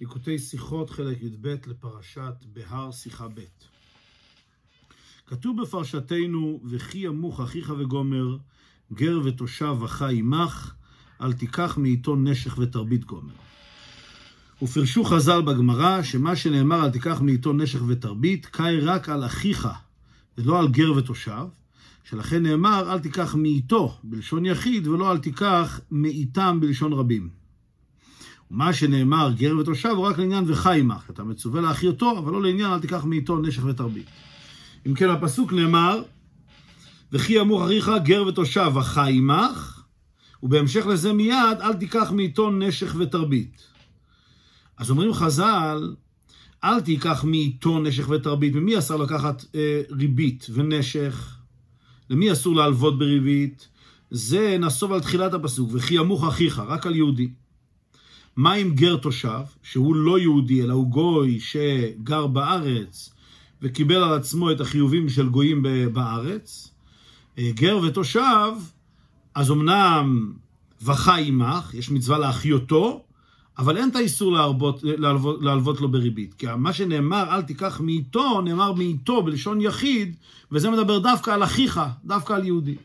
ליקוטי שיחות, חלק י"ב לפרשת בהר שיחה ב'. כתוב בפרשתנו, וכי ימוך אחיך וגומר, גר ותושב וחי עמך, אל תיקח מאיתו נשך ותרבית גומר. ופרשו חז"ל בגמרא, שמה שנאמר אל תיקח מאיתו נשך ותרבית, קאי רק על אחיך, ולא על גר ותושב, שלכן נאמר אל תיקח מאיתו בלשון יחיד, ולא אל תיקח מאיתם בלשון רבים. ומה שנאמר גר ותושב הוא רק לעניין וחי עמך, אתה מצווה להכי אותו, אבל לא לעניין אל תיקח מאיתו נשך ותרבית. אם כן, הפסוק נאמר, וכי אמור אחיך גר ותושב וחי עמך, ובהמשך לזה מיד, אל תיקח מאיתו נשך ותרבית. אז אומרים חז"ל, אל תיקח מאיתו נשך ותרבית. ממי אסר לקחת אה, ריבית ונשך? למי אסור להלוות בריבית? זה נסוב על תחילת הפסוק, וכי ימוך אחיך, רק על יהודי. מה עם גר תושב, שהוא לא יהודי, אלא הוא גוי שגר בארץ וקיבל על עצמו את החיובים של גויים בארץ? אה, גר ותושב, אז אמנם וחי עמך, יש מצווה להחיותו, אבל אין את האיסור להרבות, להלוות, להלוות לו בריבית. כי מה שנאמר, אל תיקח מאיתו, נאמר מאיתו בלשון יחיד, וזה מדבר דווקא על אחיך, דווקא על יהודי.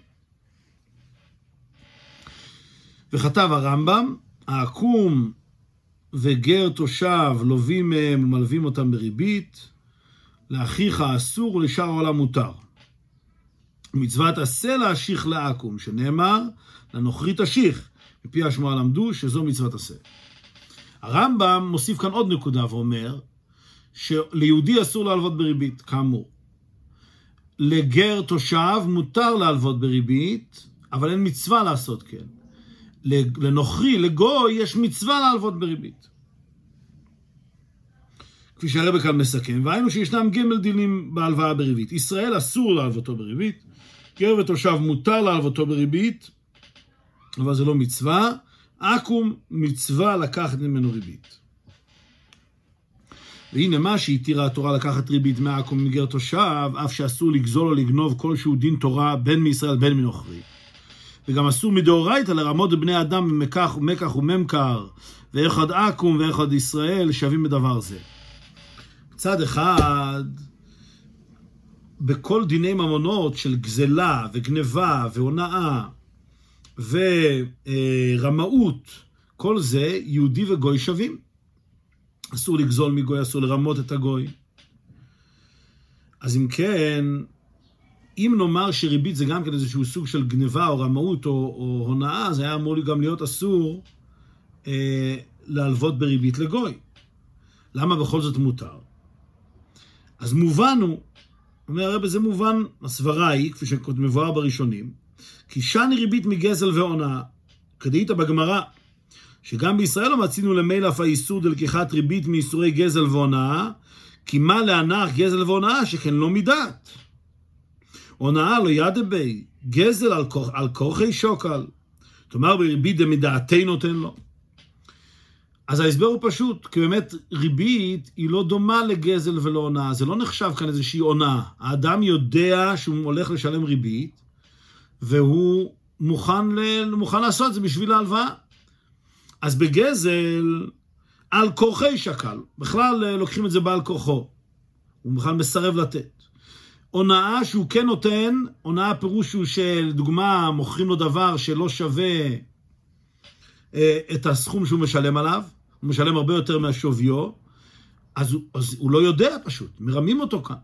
וכתב הרמב"ם, העקום וגר תושב לווים מהם ומלווים אותם בריבית, לאחיך אסור ולשאר העולם מותר. מצוות עשה להשיך לעקום, שנאמר, לנוכרי תשיך, מפי השמועה למדו שזו מצוות עשה. הרמב"ם מוסיף כאן עוד נקודה ואומר שליהודי אסור להלוות בריבית, כאמור. לגר תושב מותר להלוות בריבית, אבל אין מצווה לעשות כן. לנוכרי, לגוי, יש מצווה להלוות בריבית. כפי שהרבא כאן מסכם, והיינו שישנם ג' דינים בהלוואה בריבית. ישראל אסור להלוותו בריבית, גר ותושב מותר להלוותו בריבית, אבל זה לא מצווה. עכו"ם מצווה לקחת ממנו ריבית. והנה מה שהתירה התורה לקחת ריבית מעכו"ם מגר תושב, אף שאסור לגזול או לגנוב כלשהו דין תורה בין מישראל בין מנוכרי. וגם אסור מדאורייתא לרמות בני אדם במקח ומקח וממכר, ואחד עכו"ם ואחד ישראל שווים בדבר זה. מצד אחד, בכל דיני ממונות של גזלה וגניבה והונאה ורמאות, כל זה יהודי וגוי שווים. אסור לגזול מגוי, אסור לרמות את הגוי. אז אם כן, אם נאמר שריבית זה גם כן איזשהו סוג של גניבה או רמאות או, או הונאה, זה היה אמור גם להיות אסור אה, להלוות בריבית לגוי. למה בכל זאת מותר? אז מובן הוא, אומר הרב, זה מובן, הסברה היא, כפי שמבואר בראשונים, כי שני ריבית מגזל והונאה, כדאית בגמרא, שגם בישראל לא מצינו למילא אף האיסור דלקיחת ריבית מאיסורי גזל והונאה, כי מה להנח גזל והונאה שכן לא מדעת. הונאה לא ידבי, גזל על, כור, על כורחי שוקל. תאמר בריבית דמדעתי נותן לו. אז ההסבר הוא פשוט, כי באמת ריבית היא לא דומה לגזל ולא הונאה, זה לא נחשב כאן איזושהי הונאה. האדם יודע שהוא הולך לשלם ריבית, והוא מוכן, ל... מוכן לעשות את זה בשביל ההלוואה. אז בגזל, על כורחי שקל, בכלל אה, לוקחים את זה בעל כורחו. הוא בכלל מסרב לתת. הונאה שהוא כן נותן, הונאה פירוש הוא שלדוגמה מוכרים לו דבר שלא שווה אה, את הסכום שהוא משלם עליו, הוא משלם הרבה יותר מהשוויו, אז, אז הוא לא יודע פשוט, מרמים אותו כאן.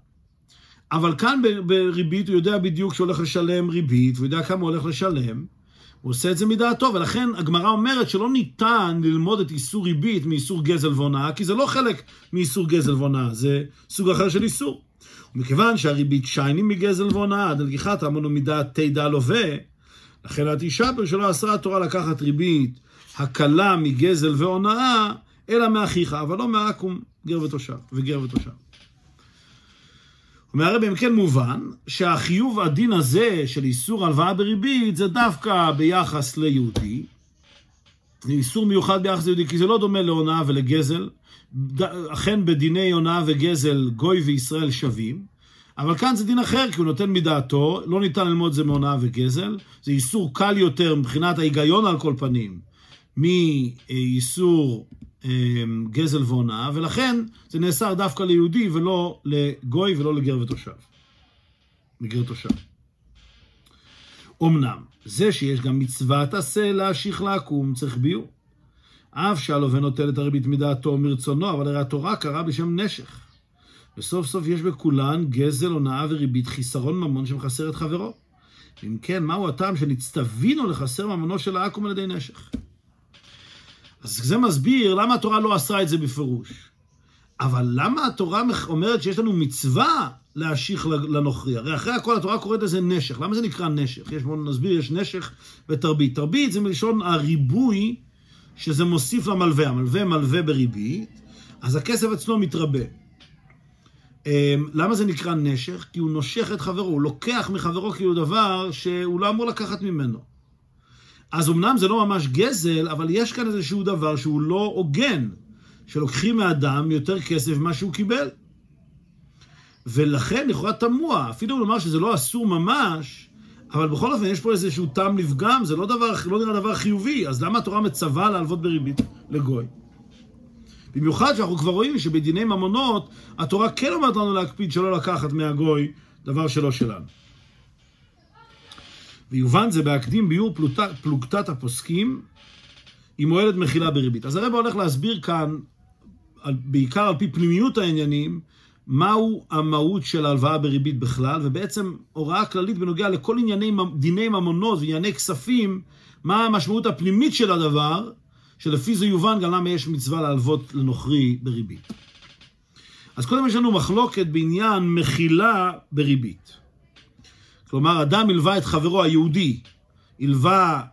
אבל כאן בריבית הוא יודע בדיוק שהוא הולך לשלם ריבית, הוא יודע כמה הוא הולך לשלם, הוא עושה את זה מדעתו, ולכן הגמרא אומרת שלא ניתן ללמוד את איסור ריבית מאיסור גזל והונאה, כי זה לא חלק מאיסור גזל והונאה, זה סוג אחר של איסור. ומכיוון שהריבית שיינים מגזל והונאה, דלגיחת אמרנו מדעת תדע לווה, לכן התשעה שלא אסרה התורה לקחת ריבית הקלה מגזל והונאה, אלא מאחיך, אבל לא מעכו"ם גר ותושב, וגר ותושב. אומר הרב, אם כן מובן שהחיוב הדין הזה של איסור הלוואה בריבית זה דווקא ביחס ליהודי. זה איסור מיוחד ביחס ליהודי, כי זה לא דומה להונאה ולגזל. אכן בדיני הונאה וגזל גוי וישראל שווים, אבל כאן זה דין אחר, כי הוא נותן מדעתו, לא ניתן ללמוד את זה מהונאה וגזל. זה איסור קל יותר מבחינת ההיגיון על כל פנים, מאיסור גזל והונאה, ולכן זה נאסר דווקא ליהודי ולא לגוי ולא לגר ותושב. לגר תושב. אמנם, זה שיש גם מצוות עשה להשיך לעקום, צריך ביור. אף שהלווה נוטל את הריבית מדעתו ומרצונו, אבל הרי התורה קראה בשם נשך. וסוף סוף יש בכולן גזל, הונאה וריבית, חיסרון ממון שמחסר את חברו. אם כן, מהו הטעם שנצטווינו לחסר ממונו של העכו"ם על ידי נשך? אז זה מסביר למה התורה לא אסרה את זה בפירוש. אבל למה התורה אומרת שיש לנו מצווה להשיך לנוכרי? הרי אחרי הכל התורה קוראת לזה נשך. למה זה נקרא נשך? יש, בואו נסביר, יש נשך ותרבית. תרבית זה מלשון הריבוי שזה מוסיף למלווה. המלווה מלווה בריבית, אז הכסף אצלו מתרבה. אמ, למה זה נקרא נשך? כי הוא נושך את חברו, הוא לוקח מחברו כאילו דבר שהוא לא אמור לקחת ממנו. אז אמנם זה לא ממש גזל, אבל יש כאן איזשהו דבר שהוא לא הוגן, שלוקחים מאדם יותר כסף ממה שהוא קיבל. ולכן לכאורה תמוה, אפילו לומר שזה לא אסור ממש, אבל בכל אופן יש פה איזשהו טעם לפגם, זה לא, דבר, לא נראה דבר חיובי, אז למה התורה מצווה להלוות בריבית לגוי? במיוחד שאנחנו כבר רואים שבדיני ממונות, התורה כן אומרת לנו להקפיד שלא לקחת מהגוי דבר שלא שלנו. ויובן זה בהקדים ביור פלוגתת, הפוסקים, היא מועלת מחילה בריבית. אז הרב הולך להסביר כאן, בעיקר על פי פנימיות העניינים, מהו המהות של ההלוואה בריבית בכלל, ובעצם הוראה כללית בנוגע לכל ענייני דיני ממונות וענייני כספים, מה המשמעות הפנימית של הדבר, שלפי זה יובן גם למה יש מצווה להלוות לנוכרי בריבית. אז קודם יש לנו מחלוקת בעניין מחילה בריבית. כלומר, אדם הלווה את חברו היהודי, הלווה,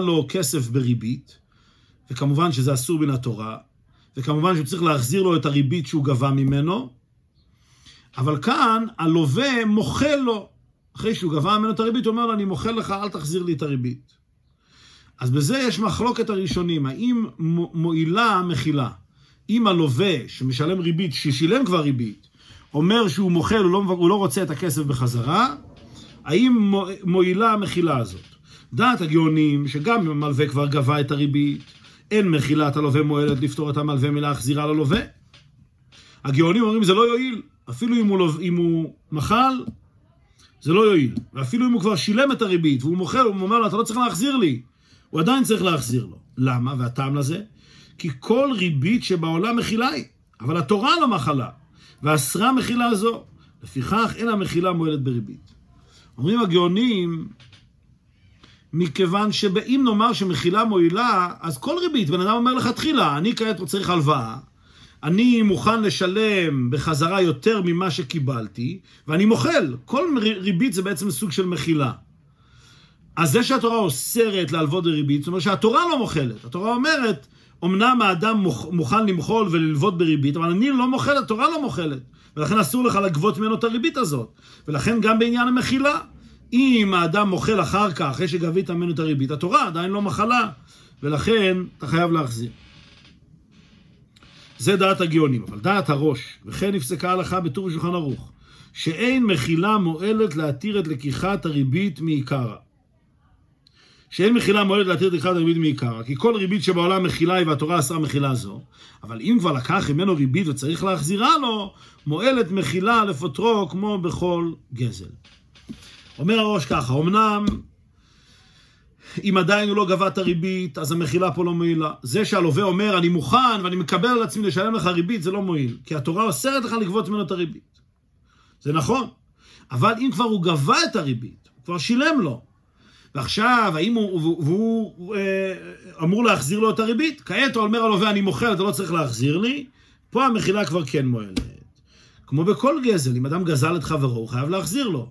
לו כסף בריבית, וכמובן שזה אסור מן התורה, וכמובן שהוא צריך להחזיר לו את הריבית שהוא גבה ממנו, אבל כאן הלווה מוחל לו. אחרי שהוא גבה ממנו את הריבית, הוא אומר לו, אני מוחל לך, אל תחזיר לי את הריבית. אז בזה יש מחלוקת הראשונים, האם מועילה מחילה. אם הלווה שמשלם ריבית, ששילם כבר ריבית, אומר שהוא מוחל, הוא לא, הוא לא רוצה את הכסף בחזרה, האם מועילה המחילה הזאת? דעת הגאונים, שגם אם המלווה כבר גבה את הריבית, אין מחילת הלווה מועלת לפתור את המלווה מלהחזירה ללווה. הגאונים אומרים זה לא יועיל, אפילו אם הוא, אם הוא מחל, זה לא יועיל. ואפילו אם הוא כבר שילם את הריבית והוא מוכר, הוא אומר לו, אתה לא צריך להחזיר לי. הוא עדיין צריך להחזיר לו. למה? והטעם לזה? כי כל ריבית שבעולם מחילה היא, אבל התורה לא מחלה, ואסרה מחילה זו. לפיכך אין המחילה מועלת בריבית. אומרים הגאונים, מכיוון שאם נאמר שמחילה מועילה, אז כל ריבית, בן אדם אומר לך תחילה, אני כעת צריך הלוואה, אני מוכן לשלם בחזרה יותר ממה שקיבלתי, ואני מוחל. כל ריבית זה בעצם סוג של מחילה. אז זה שהתורה אוסרת להלוות בריבית, זאת אומרת שהתורה לא מוחלת. התורה אומרת, אמנם האדם מוכן למחול וללוות בריבית, אבל אני לא מוחל, התורה לא מוחלת. ולכן אסור לך לגבות ממנו את הריבית הזאת. ולכן גם בעניין המחילה, אם האדם מוחל אחר כך, אחרי שגבית ממנו את הריבית, התורה עדיין לא מחלה, ולכן אתה חייב להחזיר. זה דעת הגאונים, אבל דעת הראש, וכן נפסקה הלכה בטור שולחן ערוך, שאין מחילה מועלת להתיר את לקיחת הריבית מעיקרה. שאין מחילה מועלת להתיר את לקיחת הריבית מעיקרה, כי כל ריבית שבעולם מחילה היא והתורה אסרה מחילה זו, אבל אם כבר לקח ממנו ריבית וצריך להחזירה לו, מועלת מחילה לפוטרו כמו בכל גזל. אומר הראש ככה, אמנם אם עדיין הוא לא גבה את הריבית, אז המחילה פה לא מועילה. זה שהלווה אומר, אני מוכן ואני מקבל על עצמי לשלם לך ריבית, זה לא מועיל. כי התורה אוסרת לך לגבות ממנו את הריבית. זה נכון. אבל אם כבר הוא גבה את הריבית, הוא כבר שילם לו. ועכשיו, האם הוא, והוא, והוא אה, אמור להחזיר לו את הריבית? כעת הוא אומר הלווה, אני מוכר, אתה לא צריך להחזיר לי. פה המחילה כבר כן מועלת. כמו בכל גזל, אם אדם גזל את חברו, הוא חייב להחזיר לו.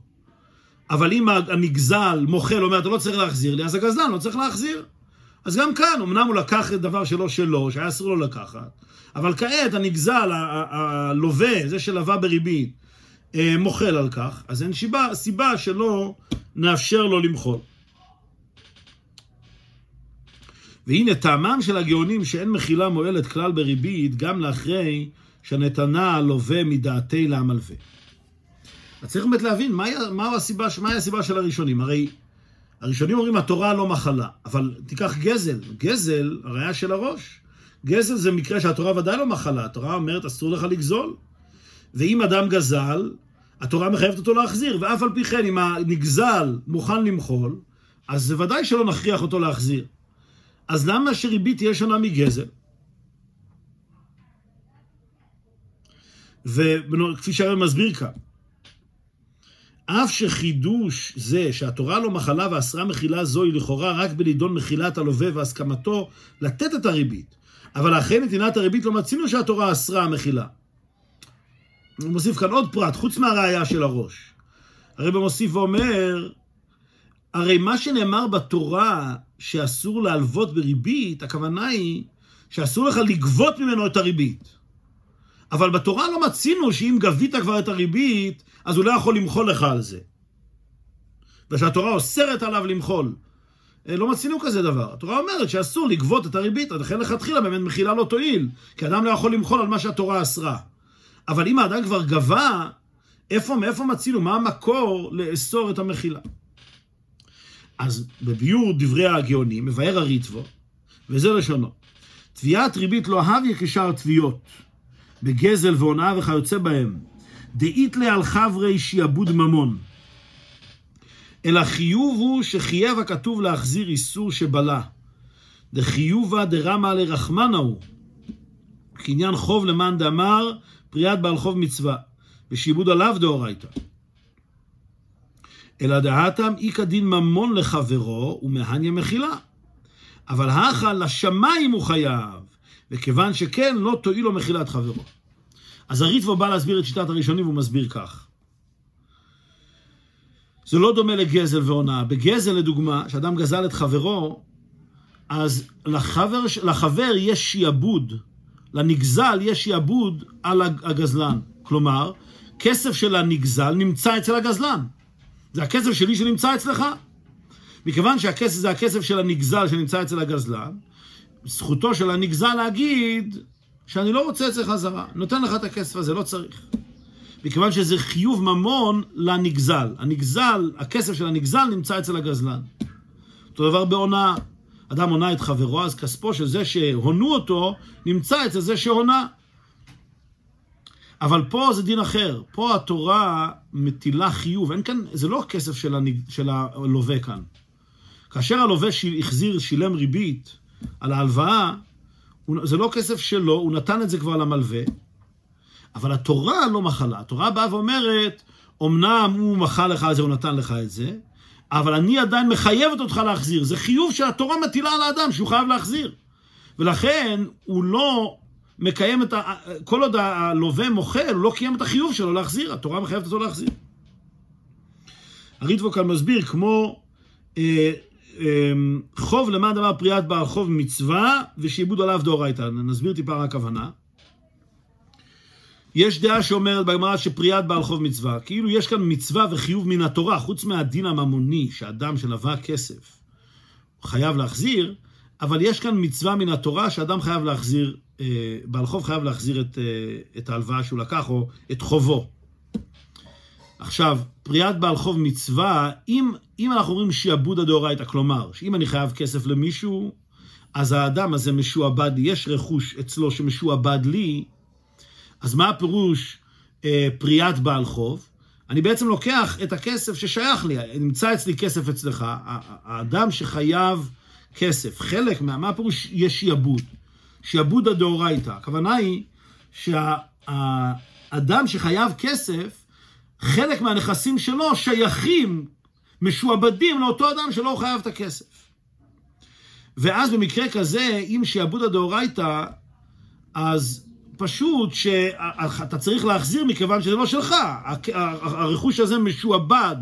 אבל אם הנגזל מוחל, אומר, אתה לא צריך להחזיר לי, אז הגזלן לא צריך להחזיר. אז גם כאן, אמנם הוא לקח את דבר שלא שלו, שהיה אסור לו לקחת, אבל כעת הנגזל, הלווה, זה שלווה בריבית, אה, מוחל על כך, אז אין שיבה, סיבה שלא נאפשר לו למחול. והנה טעמם של הגאונים שאין מחילה מועלת כלל בריבית גם לאחרי שנתנה לווה מדעתי למלווה. אז צריך באמת להבין מהי, מה הסיבה, מהי הסיבה של הראשונים. הרי הראשונים אומרים התורה לא מחלה, אבל תיקח גזל. גזל, הראייה של הראש. גזל זה מקרה שהתורה ודאי לא מחלה, התורה אומרת אסור לך לגזול. ואם אדם גזל, התורה מחייבת אותו להחזיר, ואף על פי כן, אם הנגזל מוכן למחול, אז זה ודאי שלא נכריח אותו להחזיר. אז למה שריבית תהיה שונה מגזל? וכפי שהרב מסביר כאן, אף שחידוש זה שהתורה לא מחלה ואסרה מחילה זו היא לכאורה רק בנידון מחילת הלווה והסכמתו לתת את הריבית. אבל אחרי נתינת הריבית לא מצינו שהתורה אסרה המחילה. הוא מוסיף כאן עוד פרט, חוץ מהראייה של הראש. הרב מוסיף ואומר, הרי מה שנאמר בתורה שאסור להלוות בריבית, הכוונה היא שאסור לך לגבות ממנו את הריבית. אבל בתורה לא מצינו שאם גבית כבר את הריבית, אז הוא לא יכול למחול לך על זה. ושהתורה אוסרת עליו למחול. אה, לא מצינו כזה דבר. התורה אומרת שאסור לגבות את הריבית, לכן לכתחילה באמת מחילה לא תועיל, כי אדם לא יכול למחול על מה שהתורה אסרה. אבל אם האדם כבר גבה, איפה, מאיפה מצינו? מה המקור לאסור את המחילה? אז בביאור דברי הגאונים, מבאר הריטבו, וזה לשונו. תביעת ריבית לא הביא כשאר תביעות, בגזל והונאה וכיוצא בהם, דאית לה על חברי שיעבוד ממון. אלא חיוב הוא שחייב הכתוב להחזיר איסור שבלה. דחיובה דרמה לרחמנה הוא. כעניין חוב למאן דאמר, פריאת בעל חוב מצווה, ושיבוד עליו דאורייתא. אלא דהתם איכא דין ממון לחברו ומהניה מחילה. אבל הכא לשמיים הוא חייב, וכיוון שכן, לא תועיל לו מחילת חברו. אז הריטבו בא להסביר את שיטת הראשונים, והוא מסביר כך. זה לא דומה לגזל והונאה. בגזל, לדוגמה, כשאדם גזל את חברו, אז לחבר, לחבר יש שיעבוד, לנגזל יש שיעבוד על הגזלן. כלומר, כסף של הנגזל נמצא אצל הגזלן. זה הכסף שלי שנמצא אצלך. מכיוון שהכסף זה הכסף של הנגזל שנמצא אצל הגזלן, זכותו של הנגזל להגיד שאני לא רוצה את זה חזרה, נותן לך את הכסף הזה, לא צריך. מכיוון שזה חיוב ממון לנגזל. הנגזל, הכסף של הנגזל נמצא אצל הגזלן. אותו דבר בהונאה. אדם הונה את חברו, אז כספו של זה שהונו אותו, נמצא אצל זה שהונה. אבל פה זה דין אחר. פה התורה מטילה חיוב. אין כאן, זה לא הכסף של, הנג, של הלווה כאן. כאשר הלווה החזיר, שילם ריבית על ההלוואה, זה לא כסף שלו, הוא נתן את זה כבר למלווה, אבל התורה לא מחלה. התורה באה ואומרת, אמנם הוא מחל לך את זה, הוא נתן לך את זה, אבל אני עדיין מחייבת אותך להחזיר. זה חיוב שהתורה מטילה על האדם, שהוא חייב להחזיר. ולכן הוא לא מקיים את ה... כל עוד הלווה מוחל, הוא לא קיים את החיוב שלו להחזיר. התורה מחייבת אותו להחזיר. הריטבו כאן מסביר כמו אה, חוב למען דבר פריאת בעל חוב מצווה ושיעבוד עליו דאורייתא. נסביר טיפה רק הכוונה. יש דעה שאומרת בגמרא שפריאת בעל חוב מצווה. כאילו יש כאן מצווה וחיוב מן התורה, חוץ מהדין הממוני, שאדם שלווה כסף חייב להחזיר, אבל יש כאן מצווה מן התורה שאדם חייב להחזיר, אה, בעל חוב חייב להחזיר את, אה, את ההלוואה שהוא לקח, או את חובו. עכשיו, פריאת בעל חוב מצווה, אם, אם אנחנו אומרים שיעבוד הדאורייתא, כלומר, שאם אני חייב כסף למישהו, אז האדם הזה משועבד לי, יש רכוש אצלו שמשועבד לי, אז מה הפירוש אה, פריאת בעל חוב? אני בעצם לוקח את הכסף ששייך לי, נמצא אצלי כסף אצלך, האדם שחייב כסף, חלק מה... מה הפירוש יש שיעבוד? שיעבוד הדאורייתא. הכוונה היא שהאדם שחייב כסף, חלק מהנכסים שלו שייכים, משועבדים לאותו אדם שלא חייב את הכסף. ואז במקרה כזה, אם שיעבוד הדאורייתא, אז פשוט שאתה צריך להחזיר מכיוון שזה לא שלך. הרכוש הזה משועבד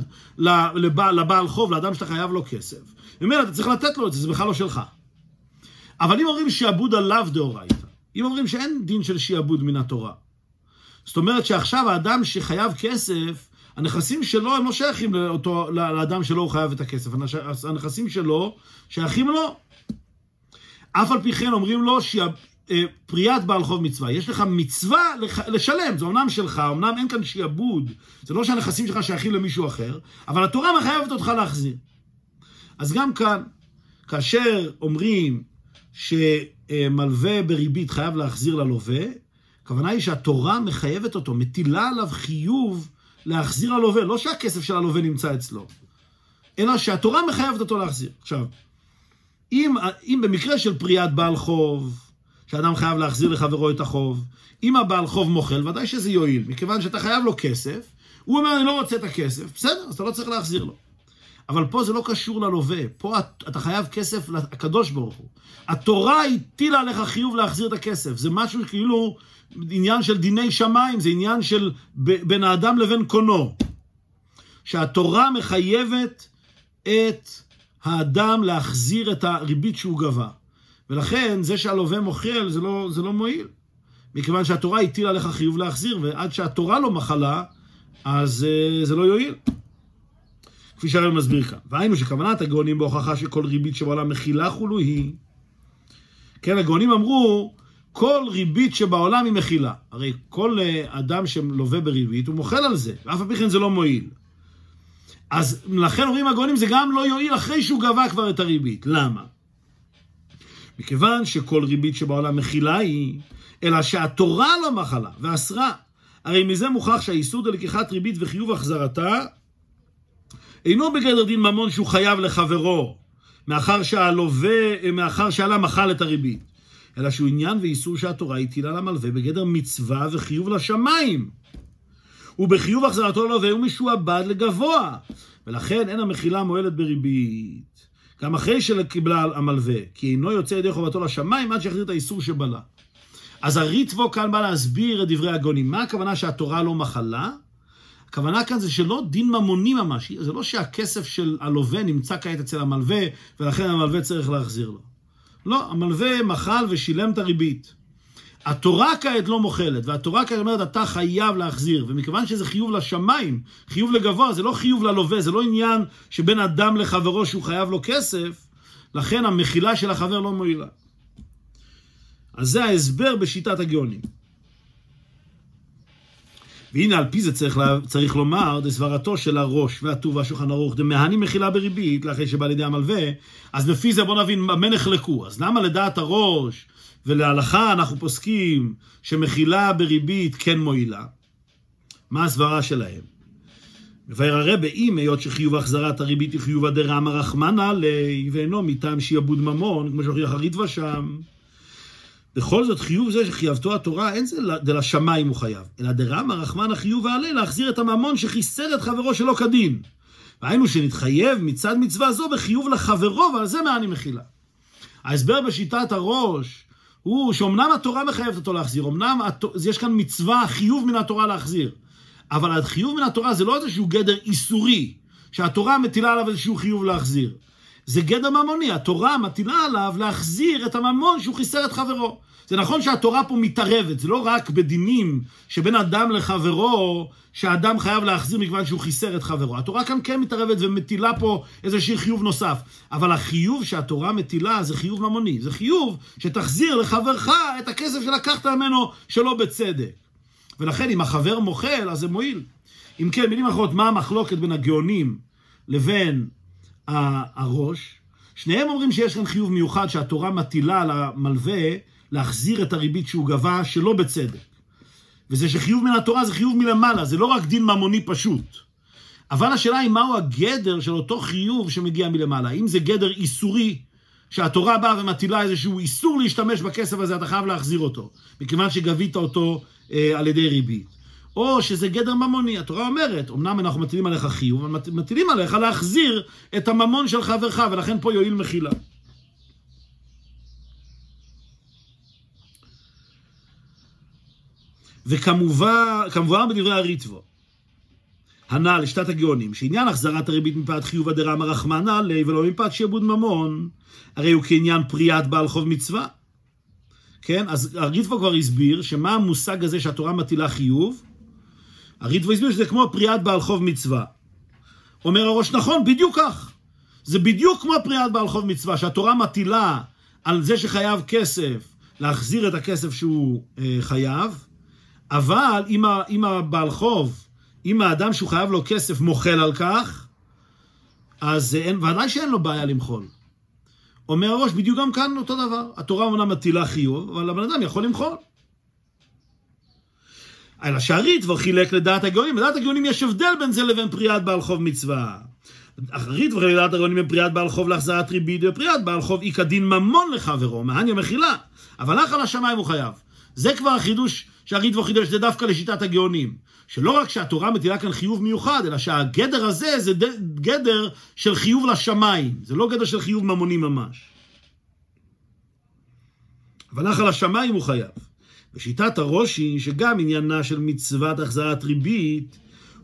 לבעל, לבעל חוב, לאדם שאתה חייב לו כסף. ממילא אתה צריך לתת לו את זה, זה בכלל לא שלך. אבל אם אומרים שיעבוד עליו דאורייתא, אם אומרים שאין דין של שיעבוד מן התורה, זאת אומרת שעכשיו האדם שחייב כסף, הנכסים שלו הם לא שייכים לאותו, לאדם שלו הוא חייב את הכסף, הנכסים שלו שייכים לו. אף על פי כן אומרים לו אה, פריאת בעל חוב מצווה. יש לך מצווה לשלם, זה אומנם שלך, אומנם אין כאן שיעבוד, זה לא שהנכסים שלך שייכים למישהו אחר, אבל התורה מחייבת אותך להחזיר. אז גם כאן, כאשר אומרים ש... מלווה בריבית חייב להחזיר ללווה, הכוונה היא שהתורה מחייבת אותו, מטילה עליו חיוב להחזיר ללווה, לא שהכסף של הלווה נמצא אצלו, אלא שהתורה מחייבת אותו להחזיר. עכשיו, אם, אם במקרה של פריעת בעל חוב, שאדם חייב להחזיר לחברו את החוב, אם הבעל חוב מוחל, ודאי שזה יועיל, מכיוון שאתה חייב לו כסף, הוא אומר, אני לא רוצה את הכסף, בסדר, אז אתה לא צריך להחזיר לו. אבל פה זה לא קשור ללווה, פה אתה חייב כסף לקדוש ברוך הוא. התורה הטילה עליך חיוב להחזיר את הכסף, זה משהו כאילו עניין של דיני שמיים, זה עניין של בין האדם לבין קונו. שהתורה מחייבת את האדם להחזיר את הריבית שהוא גבה. ולכן, זה שהלווה מוחל, זה לא, זה לא מועיל. מכיוון שהתורה הטילה עליך חיוב להחזיר, ועד שהתורה לא מחלה, אז uh, זה לא יועיל. כפי שהרב מסביר כאן. והיינו שכוונת הגאונים בהוכחה שכל ריבית שבעולם מכילה חולו היא. כן, הגאונים אמרו, כל ריבית שבעולם היא מכילה. הרי כל uh, אדם שלווה בריבית, הוא מוחל על זה, ואף על פי כן זה לא מועיל. אז לכן אומרים הגאונים, זה גם לא יועיל אחרי שהוא גבה כבר את הריבית. למה? מכיוון שכל ריבית שבעולם מכילה היא, אלא שהתורה לא מחלה ואסרה. הרי מזה מוכח שהאיסור דלקיחת ריבית וחיוב החזרתה אינו בגדר דין ממון שהוא חייב לחברו, מאחר שהלווה, מאחר שעלה מחל את הריבית, אלא שהוא עניין ואיסור שהתורה הטילה למלווה בגדר מצווה וחיוב לשמיים. ובחיוב החזרתו ללווה הוא משועבד לגבוה, ולכן אין המחילה מועלת בריבית. גם אחרי שקיבלה המלווה, כי אינו יוצא ידי חובתו לשמיים עד שיחזיר את האיסור שבלה. אז הריטבו כאן בא להסביר את דברי הגונים. מה הכוונה שהתורה לא מחלה? הכוונה כאן זה שלא דין ממוני ממש, זה לא שהכסף של הלווה נמצא כעת אצל המלווה, ולכן המלווה צריך להחזיר לו. לא, המלווה מחל ושילם את הריבית. התורה כעת לא מוחלת, והתורה כעת אומרת, אתה חייב להחזיר, ומכיוון שזה חיוב לשמיים, חיוב לגבוה, זה לא חיוב ללווה, זה לא עניין שבין אדם לחברו שהוא חייב לו כסף, לכן המחילה של החבר לא מועילה. אז זה ההסבר בשיטת הגאונים. והנה על פי זה צריך, לה, צריך לומר, דסברתו של הראש והטוב והשולחן ערוך, דמהני מחילה בריבית, לאחרי שבא לידי המלווה, אז לפי זה בוא נבין במה נחלקו. אז למה לדעת הראש ולהלכה אנחנו פוסקים שמחילה בריבית כן מועילה? מה הסברה שלהם? וירא רבה אם היות שחיוב החזרת הריבית היא חיוב הדרמה רחמנא ליה, ואינו מטעם שיעבוד ממון, כמו שהוכיח הריטב"א שם. בכל זאת, חיוב זה שחייבתו התורה, אין זה דלשמיים הוא חייב, אלא דרמה רחמן החיוב העלה להחזיר את הממון שחיסר את חברו שלא כדין. והיינו שנתחייב מצד מצווה זו בחיוב לחברו, ועל זה מה אני מחילה. ההסבר בשיטת הראש הוא שאומנם התורה מחייבת אותו להחזיר, אמנם יש כאן מצווה, חיוב מן התורה להחזיר, אבל החיוב מן התורה זה לא איזשהו גדר איסורי, שהתורה מטילה עליו איזשהו חיוב להחזיר. זה גדר ממוני, התורה מטילה עליו להחזיר את הממון שהוא חיסר את חברו. זה נכון שהתורה פה מתערבת, זה לא רק בדינים שבין אדם לחברו, שאדם חייב להחזיר מכיוון שהוא חיסר את חברו. התורה כאן כן מתערבת ומטילה פה איזשהו חיוב נוסף. אבל החיוב שהתורה מטילה זה חיוב ממוני. זה חיוב שתחזיר לחברך את הכסף שלקחת ממנו שלא בצדק. ולכן אם החבר מוחל, אז זה מועיל. אם כן, מילים אחרות, מה המחלוקת בין הגאונים לבין הראש? שניהם אומרים שיש כאן חיוב מיוחד שהתורה מטילה על המלווה להחזיר את הריבית שהוא גבה שלא בצדק. וזה שחיוב מן התורה זה חיוב מלמעלה, זה לא רק דין ממוני פשוט. אבל השאלה היא מהו הגדר של אותו חיוב שמגיע מלמעלה. האם זה גדר איסורי, שהתורה באה ומטילה איזשהו איסור להשתמש בכסף הזה, אתה חייב להחזיר אותו, מכיוון שגבית אותו אה, על ידי ריבית. או שזה גדר ממוני. התורה אומרת, אמנם אנחנו מטילים עליך חיוב, אבל מטילים עליך להחזיר את הממון של חברך, ולכן פה יועיל מחילה. וכמובן בדברי הריטבו, הנ"ל לשתת הגאונים, שעניין החזרת הריבית מפאת חיוב הדרמה רחמנא ליה ולא מפאת שעבוד ממון, הרי הוא כעניין פריאת בעל חוב מצווה. כן? אז הריטבו כבר הסביר שמה המושג הזה שהתורה מטילה חיוב? הריטבו הסביר שזה כמו פריאת בעל חוב מצווה. אומר הראש, נכון, בדיוק כך. זה בדיוק כמו פריאת בעל חוב מצווה, שהתורה מטילה על זה שחייב כסף, להחזיר את הכסף שהוא אה, חייב, אבל אם, ה, אם הבעל חוב, אם האדם שהוא חייב לו כסף מוחל על כך, אז אין, ודאי שאין לו בעיה למחול. אומר הראש, בדיוק גם כאן אותו דבר. התורה אומנם מטילה חיוב, אבל הבן אדם יכול למחול. אלא שהריטב"א חילק לדעת הגאונים. לדעת הגאונים יש הבדל בין זה לבין פריעת בעל חוב מצווה. הריטב"א חילק לדעת הגאונים בין פריעת בעל חוב להחזרת ריבית ופריעת בעל חוב איכא דין ממון לחברו, מהניה מחילה. אבל לך על השמיים הוא חייב. זה כבר החידוש שהריטב"א חידש, זה דווקא לשיטת הגאונים. שלא רק שהתורה מטילה כאן חיוב מיוחד, אלא שהגדר הזה זה גדר של חיוב לשמיים. זה לא גדר של חיוב ממוני ממש. אבל על השמיים הוא חייב. ושיטת היא שגם עניינה של מצוות החזרת ריבית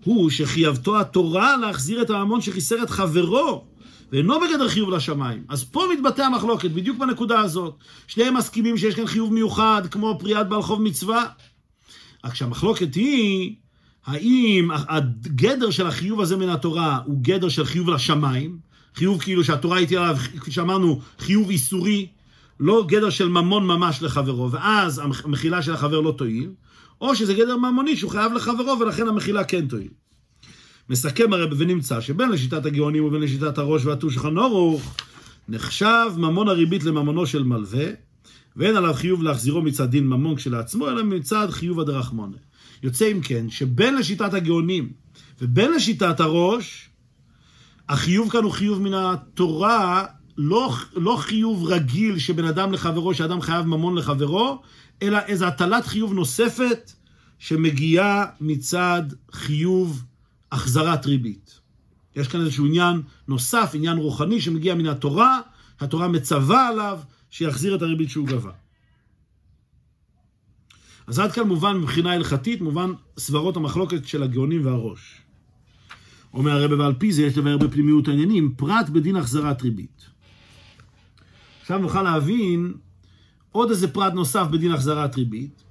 הוא שחייבתו התורה להחזיר את הממון שחיסר את חברו ואינו בגדר חיוב לשמיים. אז פה מתבטא המחלוקת, בדיוק בנקודה הזאת. שניהם מסכימים שיש כאן חיוב מיוחד, כמו פריאת בעל חוב מצווה. רק שהמחלוקת היא, האם הגדר של החיוב הזה מן התורה הוא גדר של חיוב לשמיים, חיוב כאילו שהתורה הייתה עליו, כפי שאמרנו, חיוב איסורי, לא גדר של ממון ממש לחברו, ואז המחילה של החבר לא תועיל, או שזה גדר ממוני שהוא חייב לחברו ולכן המחילה כן תועיל. מסכם הרב ונמצא שבין לשיטת הגאונים ובין לשיטת הראש והטור שולחן ערוך נחשב ממון הריבית לממונו של מלווה ואין עליו חיוב להחזירו מצד דין ממון כשלעצמו אלא מצד חיוב הדרחמונה. יוצא אם כן שבין לשיטת הגאונים ובין לשיטת הראש החיוב כאן הוא חיוב מן התורה לא, לא חיוב רגיל שבין אדם לחברו, שאדם חייב ממון לחברו, אלא איזו הטלת חיוב נוספת שמגיעה מצד חיוב החזרת ריבית. יש כאן איזשהו עניין נוסף, עניין רוחני שמגיע מן התורה, התורה מצווה עליו שיחזיר את הריבית שהוא גבה. אז עד כאן מובן מבחינה הלכתית, מובן סברות המחלוקת של הגאונים והראש. אומר הרבה ועל פי זה יש לבאר בפנימיות העניינים, פרט בדין החזרת ריבית. עכשיו נוכל להבין עוד איזה פרט נוסף בדין החזרת ריבית.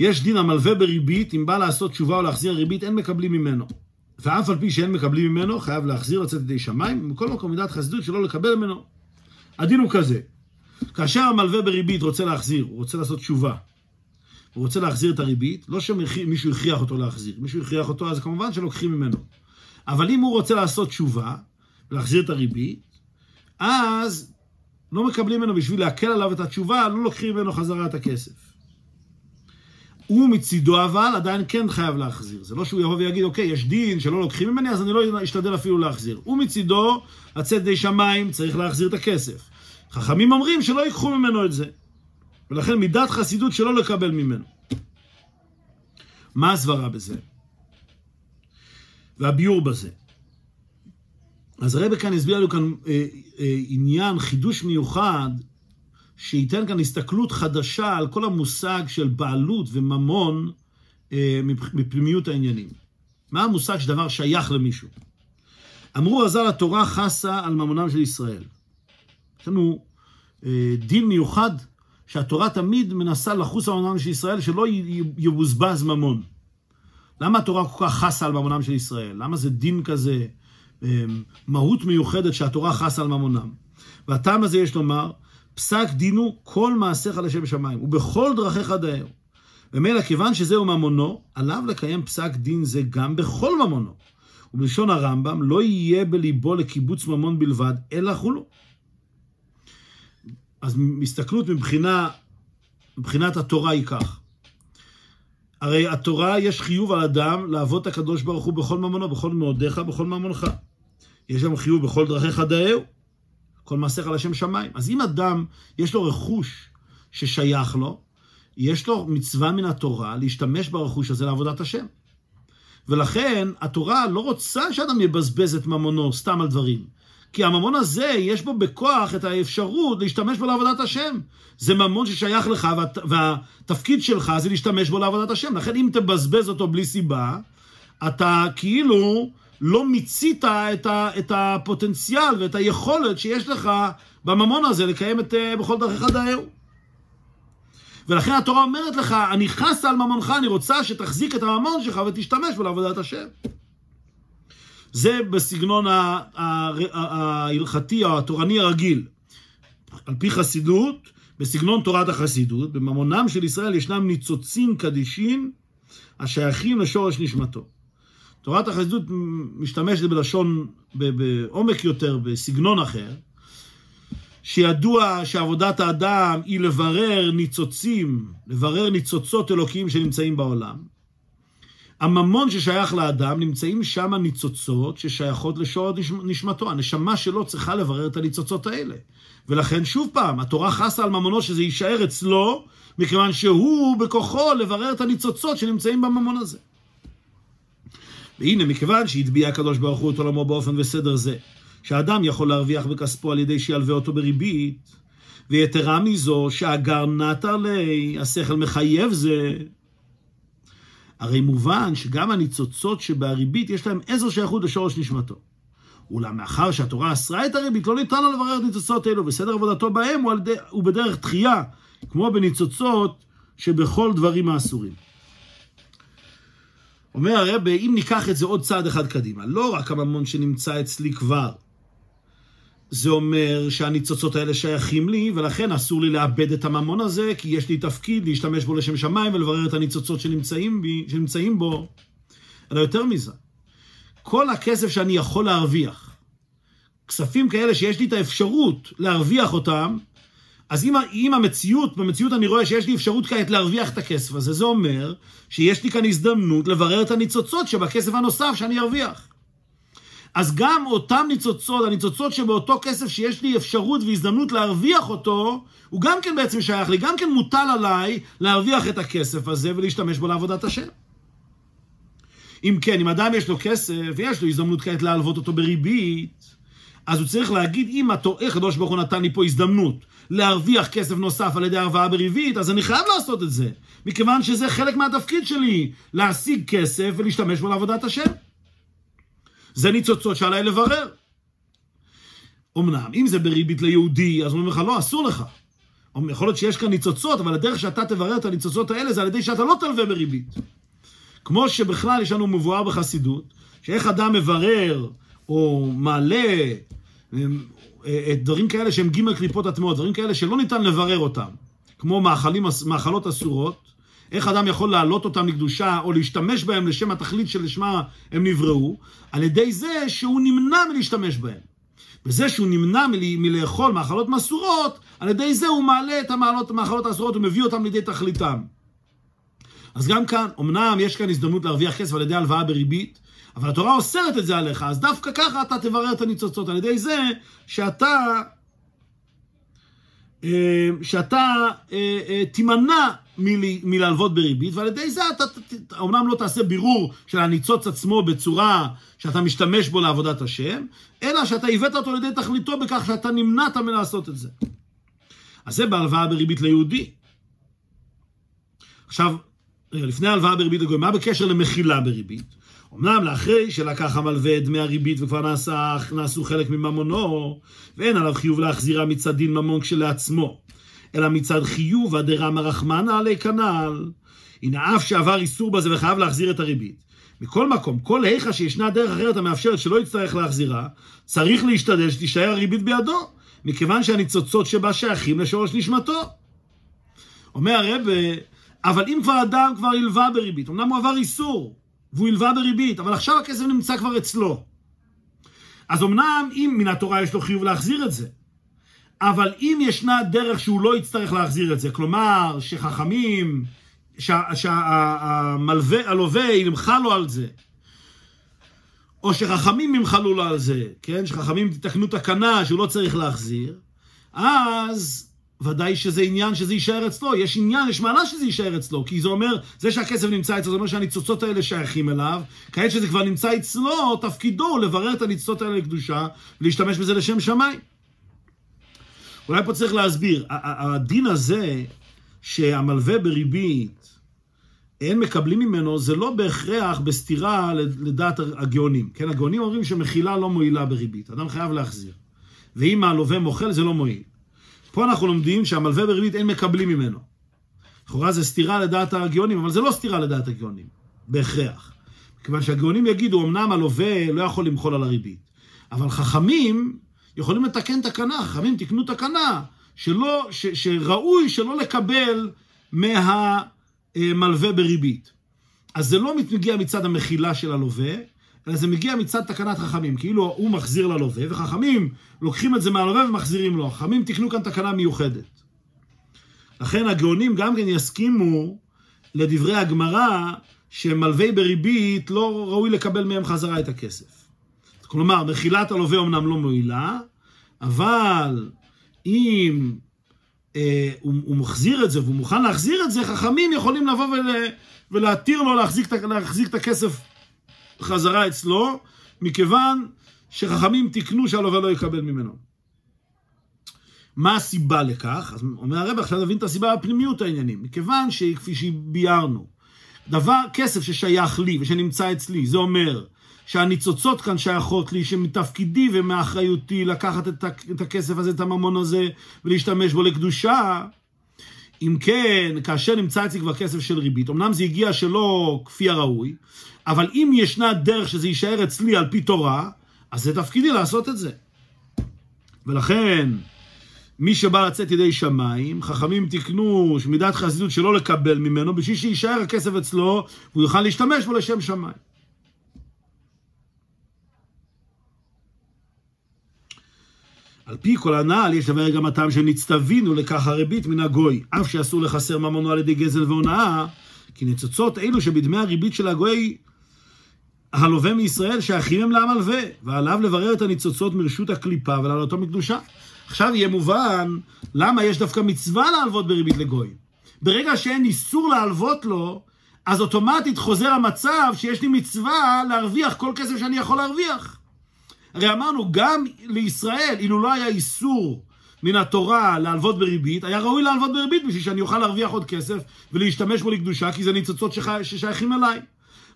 יש דין המלווה בריבית, אם בא לעשות תשובה או להחזיר ריבית, אין מקבלים ממנו. ואף על פי שאין מקבלים ממנו, חייב להחזיר לצאת ידי שמיים, ומכל מקום מידת חסידות שלא לקבל ממנו. הדין הוא כזה, כאשר המלווה בריבית רוצה להחזיר, הוא רוצה לעשות תשובה, הוא רוצה להחזיר את הריבית, לא שמישהו הכריח אותו להחזיר, מישהו הכריח אותו, אז כמובן שלוקחים ממנו. אבל אם הוא רוצה לעשות תשובה, ולהחזיר את הריבית, אז לא מקבלים ממנו בשביל להקל עליו את התשובה, לא לוקחים ממנו חזרה את הכסף. הוא מצידו אבל עדיין כן חייב להחזיר. זה לא שהוא יבוא ויגיד, אוקיי, יש דין שלא לוקחים ממני, אז אני לא אשתדל אפילו להחזיר. הוא מצידו, לצאת די שמיים, צריך להחזיר את הכסף. חכמים אומרים שלא ייקחו ממנו את זה. ולכן מידת חסידות שלא לקבל ממנו. מה הסברה בזה? והביאור בזה. אז הרב כאן הסביר לנו כאן אה, אה, עניין, חידוש מיוחד, שייתן כאן הסתכלות חדשה על כל המושג של בעלות וממון אה, מפנימיות העניינים. מה המושג שדבר שייך למישהו? אמרו רז"ל, התורה חסה על ממונם של ישראל. יש לנו אה, דין מיוחד שהתורה תמיד מנסה לחוס על ממונם של ישראל, שלא יבוזבז ממון. למה התורה כל כך חסה על ממונם של ישראל? למה זה דין כזה? אמ, מהות מיוחדת שהתורה חסה על ממונם. והטעם הזה יש לומר, פסק דינו כל מעשיך לשם שמיים, ובכל דרכיך דאהו. ומילא, כיוון שזהו ממונו, עליו לקיים פסק דין זה גם בכל ממונו. ובלשון הרמב"ם, לא יהיה בליבו לקיבוץ ממון בלבד, אלא כולו. אז הסתכלות מבחינה, מבחינת התורה היא כך. הרי התורה, יש חיוב על אדם לעבוד את הקדוש ברוך הוא בכל ממונו, בכל מאודיך, בכל ממונך. יש גם חיוב בכל דרכיך דאהו, כל מעשיך לשם שמיים. אז אם אדם, יש לו רכוש ששייך לו, יש לו מצווה מן התורה להשתמש ברכוש הזה לעבודת השם. ולכן התורה לא רוצה שאדם יבזבז את ממונו סתם על דברים. כי הממון הזה, יש בו בכוח את האפשרות להשתמש בו לעבודת השם. זה ממון ששייך לך, והתפקיד שלך זה להשתמש בו לעבודת השם. לכן אם תבזבז אותו בלי סיבה, אתה כאילו לא מיצית את, ה, את הפוטנציאל ואת היכולת שיש לך בממון הזה לקיים את אה, בכל דרכיך דאהו. ולכן התורה אומרת לך, אני חסה על ממונך, אני רוצה שתחזיק את הממון שלך ותשתמש בו לעבודת השם. זה בסגנון ההלכתי או התורני הרגיל. על פי חסידות, בסגנון תורת החסידות, בממונם של ישראל ישנם ניצוצים קדישים השייכים לשורש נשמתו. תורת החסידות משתמשת בלשון, בעומק יותר, בסגנון אחר, שידוע שעבודת האדם היא לברר ניצוצים, לברר ניצוצות אלוקיים שנמצאים בעולם. הממון ששייך לאדם, נמצאים שם ניצוצות ששייכות לשורש נשמתו. הנשמה שלו צריכה לברר את הניצוצות האלה. ולכן, שוב פעם, התורה חסה על ממונו שזה יישאר אצלו, מכיוון שהוא בכוחו לברר את הניצוצות שנמצאים בממון הזה. והנה, מכיוון שהטביע הקדוש ברוך הוא את עולמו באופן וסדר זה, שאדם יכול להרוויח בכספו על ידי שילווה אותו בריבית, ויתרה מזו, שהגר נטר לי, השכל מחייב זה, הרי מובן שגם הניצוצות שבהריבית יש להם איזו שייכות לשורש נשמתו. אולם מאחר שהתורה אסרה את הריבית, לא ניתן לו לברר את הניצוצות האלו, וסדר עבודתו בהם הוא, די, הוא בדרך תחייה, כמו בניצוצות שבכל דברים האסורים. אומר הרב, אם ניקח את זה עוד צעד אחד קדימה, לא רק הממון שנמצא אצלי כבר, זה אומר שהניצוצות האלה שייכים לי, ולכן אסור לי לאבד את הממון הזה, כי יש לי תפקיד להשתמש בו לשם שמיים ולברר את הניצוצות שנמצאים, בי, שנמצאים בו. אלא יותר מזה, כל הכסף שאני יכול להרוויח, כספים כאלה שיש לי את האפשרות להרוויח אותם, אז אם, אם המציאות, במציאות אני רואה שיש לי אפשרות כעת להרוויח את הכסף הזה, זה אומר שיש לי כאן הזדמנות לברר את הניצוצות שבכסף הנוסף שאני ארוויח. אז גם אותם ניצוצות, הניצוצות שבאותו כסף שיש לי אפשרות והזדמנות להרוויח אותו, הוא גם כן בעצם שייך לי, גם כן מוטל עליי להרוויח את הכסף הזה ולהשתמש בו לעבודת השם. אם כן, אם אדם יש לו כסף ויש לו הזדמנות כעת להלוות אותו בריבית, אז הוא צריך להגיד, אם הקדוש ברוך הוא נתן לי פה הזדמנות להרוויח כסף נוסף על ידי הלוואה בריבית, אז אני חייב לעשות את זה, מכיוון שזה חלק מהתפקיד שלי, להשיג כסף ולהשתמש בו לעבודת השם. זה ניצוצות שעליי לברר. אמנם, אם זה בריבית ליהודי, אז אומרים לך, לא, אסור לך. יכול להיות שיש כאן ניצוצות, אבל הדרך שאתה תברר את הניצוצות האלה זה על ידי שאתה לא תלווה בריבית. כמו שבכלל יש לנו מבואר בחסידות, שאיך אדם מברר או מעלה אה, דברים כאלה שהם ג' קליפות הטמעות, דברים כאלה שלא ניתן לברר אותם, כמו מאכלים, מאכלות אסורות, איך אדם יכול להעלות אותם לקדושה או להשתמש בהם לשם התכלית שלשמה הם נבראו, על ידי זה שהוא נמנע מלהשתמש בהם. בזה שהוא נמנע מל... מלאכול מאכלות מסורות, על ידי זה הוא מעלה את המאכלות האסורות ומביא אותם לידי תכליתם. אז גם כאן, אמנם יש כאן הזדמנות להרוויח כסף על ידי הלוואה בריבית, אבל התורה אוסרת את זה עליך, אז דווקא ככה אתה תברר את הניצוצות, על ידי זה שאתה, אה, שאתה אה, אה, תימנע מלהלוות בריבית, ועל ידי זה אתה אומנם לא תעשה בירור של הניצוץ עצמו בצורה שאתה משתמש בו לעבודת השם, אלא שאתה הבאת אותו לידי תכליתו בכך שאתה נמנעת מלעשות את זה. אז זה בהלוואה בריבית ליהודי. עכשיו, לפני ההלוואה בריבית לגוי, מה בקשר למחילה בריבית? אמנם לאחרי שלקח המלווה את דמי הריבית וכבר נעשה, נעשו חלק מממונו, ואין עליו חיוב להחזירה מצד דין ממון כשלעצמו. אלא מצד חיוב הדרמה רחמנא עלי כנ"ל. הנה אף שעבר איסור בזה וחייב להחזיר את הריבית. מכל מקום, כל היכא שישנה דרך אחרת המאפשרת שלא יצטרך להחזירה, צריך להשתדל שתישאר הריבית בידו, מכיוון שהניצוצות שבה שייכים לשורש נשמתו. אומר הרב, אבל אם כבר אדם כבר הלווה בריבית, אמנם הוא עבר איסור, והוא הלווה בריבית, אבל עכשיו הכסף נמצא כבר אצלו. אז אמנם אם מן התורה יש לו חיוב להחזיר את זה, אבל אם ישנה דרך שהוא לא יצטרך להחזיר את זה, כלומר שחכמים, שהמלווה, הלווה ימחה לו על זה, או שחכמים ימחלו לו על זה, כן? שחכמים תתקנו תקנה שהוא לא צריך להחזיר, אז ודאי שזה עניין שזה יישאר אצלו. יש עניין, יש מעלה שזה יישאר אצלו, כי זה אומר, זה שהכסף נמצא אצלו, זה אומר שהניצוצות האלה שייכים אליו. כעת שזה כבר נמצא אצלו, תפקידו לברר את הניצוצות האלה לקדושה, ולהשתמש בזה לשם שמיים. אולי פה צריך להסביר, הדין הזה שהמלווה בריבית, אין מקבלים ממנו, זה לא בהכרח בסתירה לדעת הגאונים. כן, הגאונים אומרים שמחילה לא מועילה בריבית, אדם חייב להחזיר. ואם הלווה מוחל, זה לא מועיל. פה אנחנו לומדים שהמלווה בריבית אין מקבלים ממנו. לכאורה זה סתירה לדעת הגאונים, אבל זה לא סתירה לדעת הגאונים, בהכרח. כיוון שהגאונים יגידו, אמנם הלווה לא יכול למחול על הריבית, אבל חכמים יכולים לתקן תקנה, חכמים תקנו תקנה, שלא, ש, שראוי שלא לקבל מהמלווה בריבית. אז זה לא מגיע מצד המחילה של הלווה, אלא זה מגיע מצד תקנת חכמים, כאילו הוא מחזיר ללווה, וחכמים לוקחים את זה מהלווה ומחזירים לו. חכמים תקנו כאן תקנה מיוחדת. לכן הגאונים גם כן יסכימו לדברי הגמרא שמלווי בריבית לא ראוי לקבל מהם חזרה את הכסף. כלומר, מחילת הלווה אמנם לא מועילה, אבל אם אה, הוא, הוא מחזיר את זה והוא מוכן להחזיר את זה, חכמים יכולים לבוא ול, ולהתיר לו להחזיק, להחזיק את הכסף חזרה אצלו, מכיוון שחכמים תיקנו שהלווה לא יקבל ממנו. מה הסיבה לכך? אז אומר הרב, עכשיו נבין את הסיבה בפנימיות העניינים. מכיוון שכפי שביארנו, דבר, כסף ששייך לי ושנמצא אצלי, זה אומר שהניצוצות כאן שייכות לי, שמתפקידי ומאחריותי לקחת את הכסף הזה, את הממון הזה, ולהשתמש בו לקדושה. אם כן, כאשר נמצא אצלי כבר כסף של ריבית, אמנם זה הגיע שלא כפי הראוי, אבל אם ישנה דרך שזה יישאר אצלי על פי תורה, אז זה תפקידי לעשות את זה. ולכן, מי שבא לצאת ידי שמיים, חכמים תיקנו מידת חסידות שלא לקבל ממנו, בשביל שיישאר הכסף אצלו, והוא יוכל להשתמש בו לשם שמיים. על פי כל הנעל יש דבר גם הטעם שנצטווינו לכך הריבית מן הגוי, אף שאסור לחסר ממונו על ידי גזל והונאה, כי ניצוצות אלו שבדמי הריבית של הגוי הלווה מישראל שייכים הם למלווה, ועליו לברר את הניצוצות מרשות הקליפה ולעלותו מקדושה. עכשיו יהיה מובן למה יש דווקא מצווה להלוות בריבית לגוי. ברגע שאין איסור להלוות לו, אז אוטומטית חוזר המצב שיש לי מצווה להרוויח כל כסף שאני יכול להרוויח. הרי אמרנו, גם לישראל, אילו לא היה איסור מן התורה להלוות בריבית, היה ראוי להלוות בריבית בשביל שאני אוכל להרוויח עוד כסף ולהשתמש בו לקדושה, כי זה ניצוצות ששייכים אליי.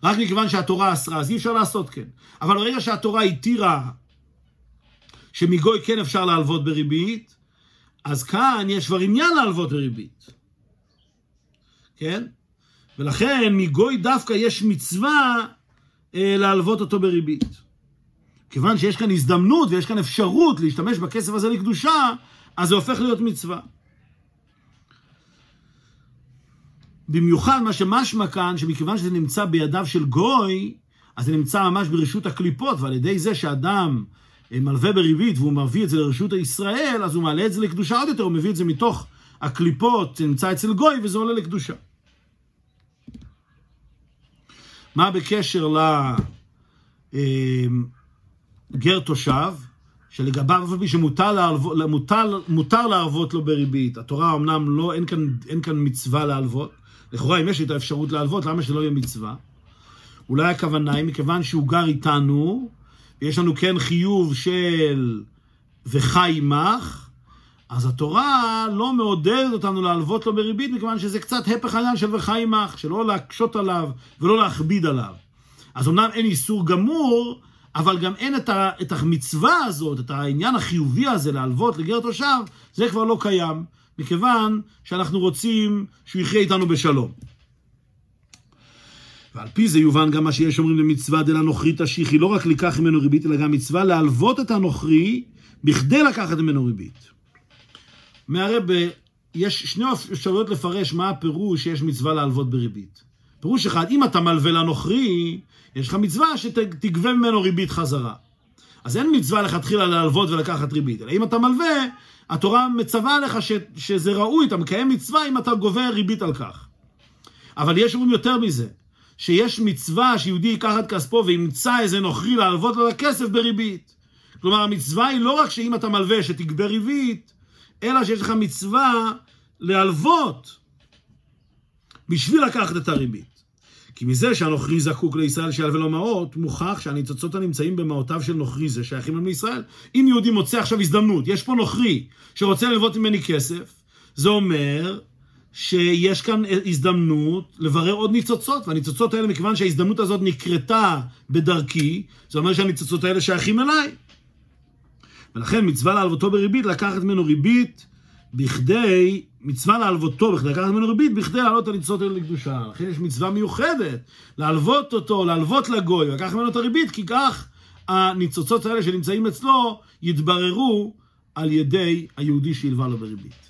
רק מכיוון שהתורה אסרה, אז אי אפשר לעשות כן. אבל ברגע שהתורה התירה שמגוי כן אפשר להלוות בריבית, אז כאן יש כבר עניין להלוות בריבית. כן? ולכן מגוי דווקא יש מצווה אה, להלוות אותו בריבית. כיוון שיש כאן הזדמנות ויש כאן אפשרות להשתמש בכסף הזה לקדושה, אז זה הופך להיות מצווה. במיוחד מה שמשמע כאן, שמכיוון שזה נמצא בידיו של גוי, אז זה נמצא ממש ברשות הקליפות, ועל ידי זה שאדם אה, מלווה בריבית והוא מביא את זה לרשות הישראל, אז הוא מעלה את זה לקדושה עוד יותר, הוא מביא את זה מתוך הקליפות, נמצא אצל גוי, וזה עולה לקדושה. מה בקשר לגר אה, תושב, שלגביו פי שמותר מותר, מותר להלוות לו בריבית, התורה אמנם לא, אין כאן, אין כאן מצווה להלוות, לכאורה אם יש לי את האפשרות להלוות, למה שלא יהיה מצווה? אולי הכוונה היא מכיוון שהוא גר איתנו, ויש לנו כן חיוב של וחי עמך, אז התורה לא מעודדת אותנו להלוות לו בריבית, מכיוון שזה קצת הפך העניין של וחי עמך, שלא להקשות עליו ולא להכביד עליו. אז אמנם אין איסור גמור, אבל גם אין את, ה, את המצווה הזאת, את העניין החיובי הזה להלוות לגר תושב, זה כבר לא קיים, מכיוון שאנחנו רוצים שהוא יחיה איתנו בשלום. ועל פי זה יובן גם מה שיש אומרים למצווה דלה נוכרי תשיחי, לא רק לקח ממנו ריבית, אלא גם מצווה להלוות את הנוכרי בכדי לקחת ממנו ריבית. מהרב, יש שני אפשרויות לפרש מה הפירוש שיש מצווה להלוות בריבית. פירוש אחד, אם אתה מלווה לנוכרי, יש לך מצווה שתגבה ממנו ריבית חזרה. אז אין מצווה לכתחילה להלוות ולקחת ריבית, אלא אם אתה מלווה, התורה מצווה לך ש, שזה ראוי, אתה מקיים מצווה אם אתה גובה ריבית על כך. אבל יש אומרים יותר מזה, שיש מצווה שיהודי ייקח את כספו וימצא איזה נוכרי להלוות לו את הכסף בריבית. כלומר, המצווה היא לא רק שאם אתה מלווה שתגבה ריבית, אלא שיש לך מצווה להלוות בשביל לקחת את הריבית. כי מזה שהנוכרי זקוק לישראל שיעל ולא מעות, מוכח שהניצוצות הנמצאים במעותיו של נוכרי זה שייכים לנו לישראל. אם יהודי מוצא עכשיו הזדמנות, יש פה נוכרי שרוצה ללוות ממני כסף, זה אומר שיש כאן הזדמנות לברר עוד ניצוצות, והניצוצות האלה, מכיוון שההזדמנות הזאת נקרתה בדרכי, זה אומר שהניצוצות האלה שייכים אליי. ולכן מצווה להלוותו בריבית, לקחת ממנו ריבית בכדי, מצווה להלוותו, בכדי לקחת ממנו ריבית, בכדי להעלות את הניצוצות האלה לקדושה. לכן יש מצווה מיוחדת, להלוות אותו, להלוות לגוי, לקחת ממנו את הריבית, כי כך הניצוצות האלה שנמצאים אצלו יתבררו על ידי היהודי שהלווה לו בריבית.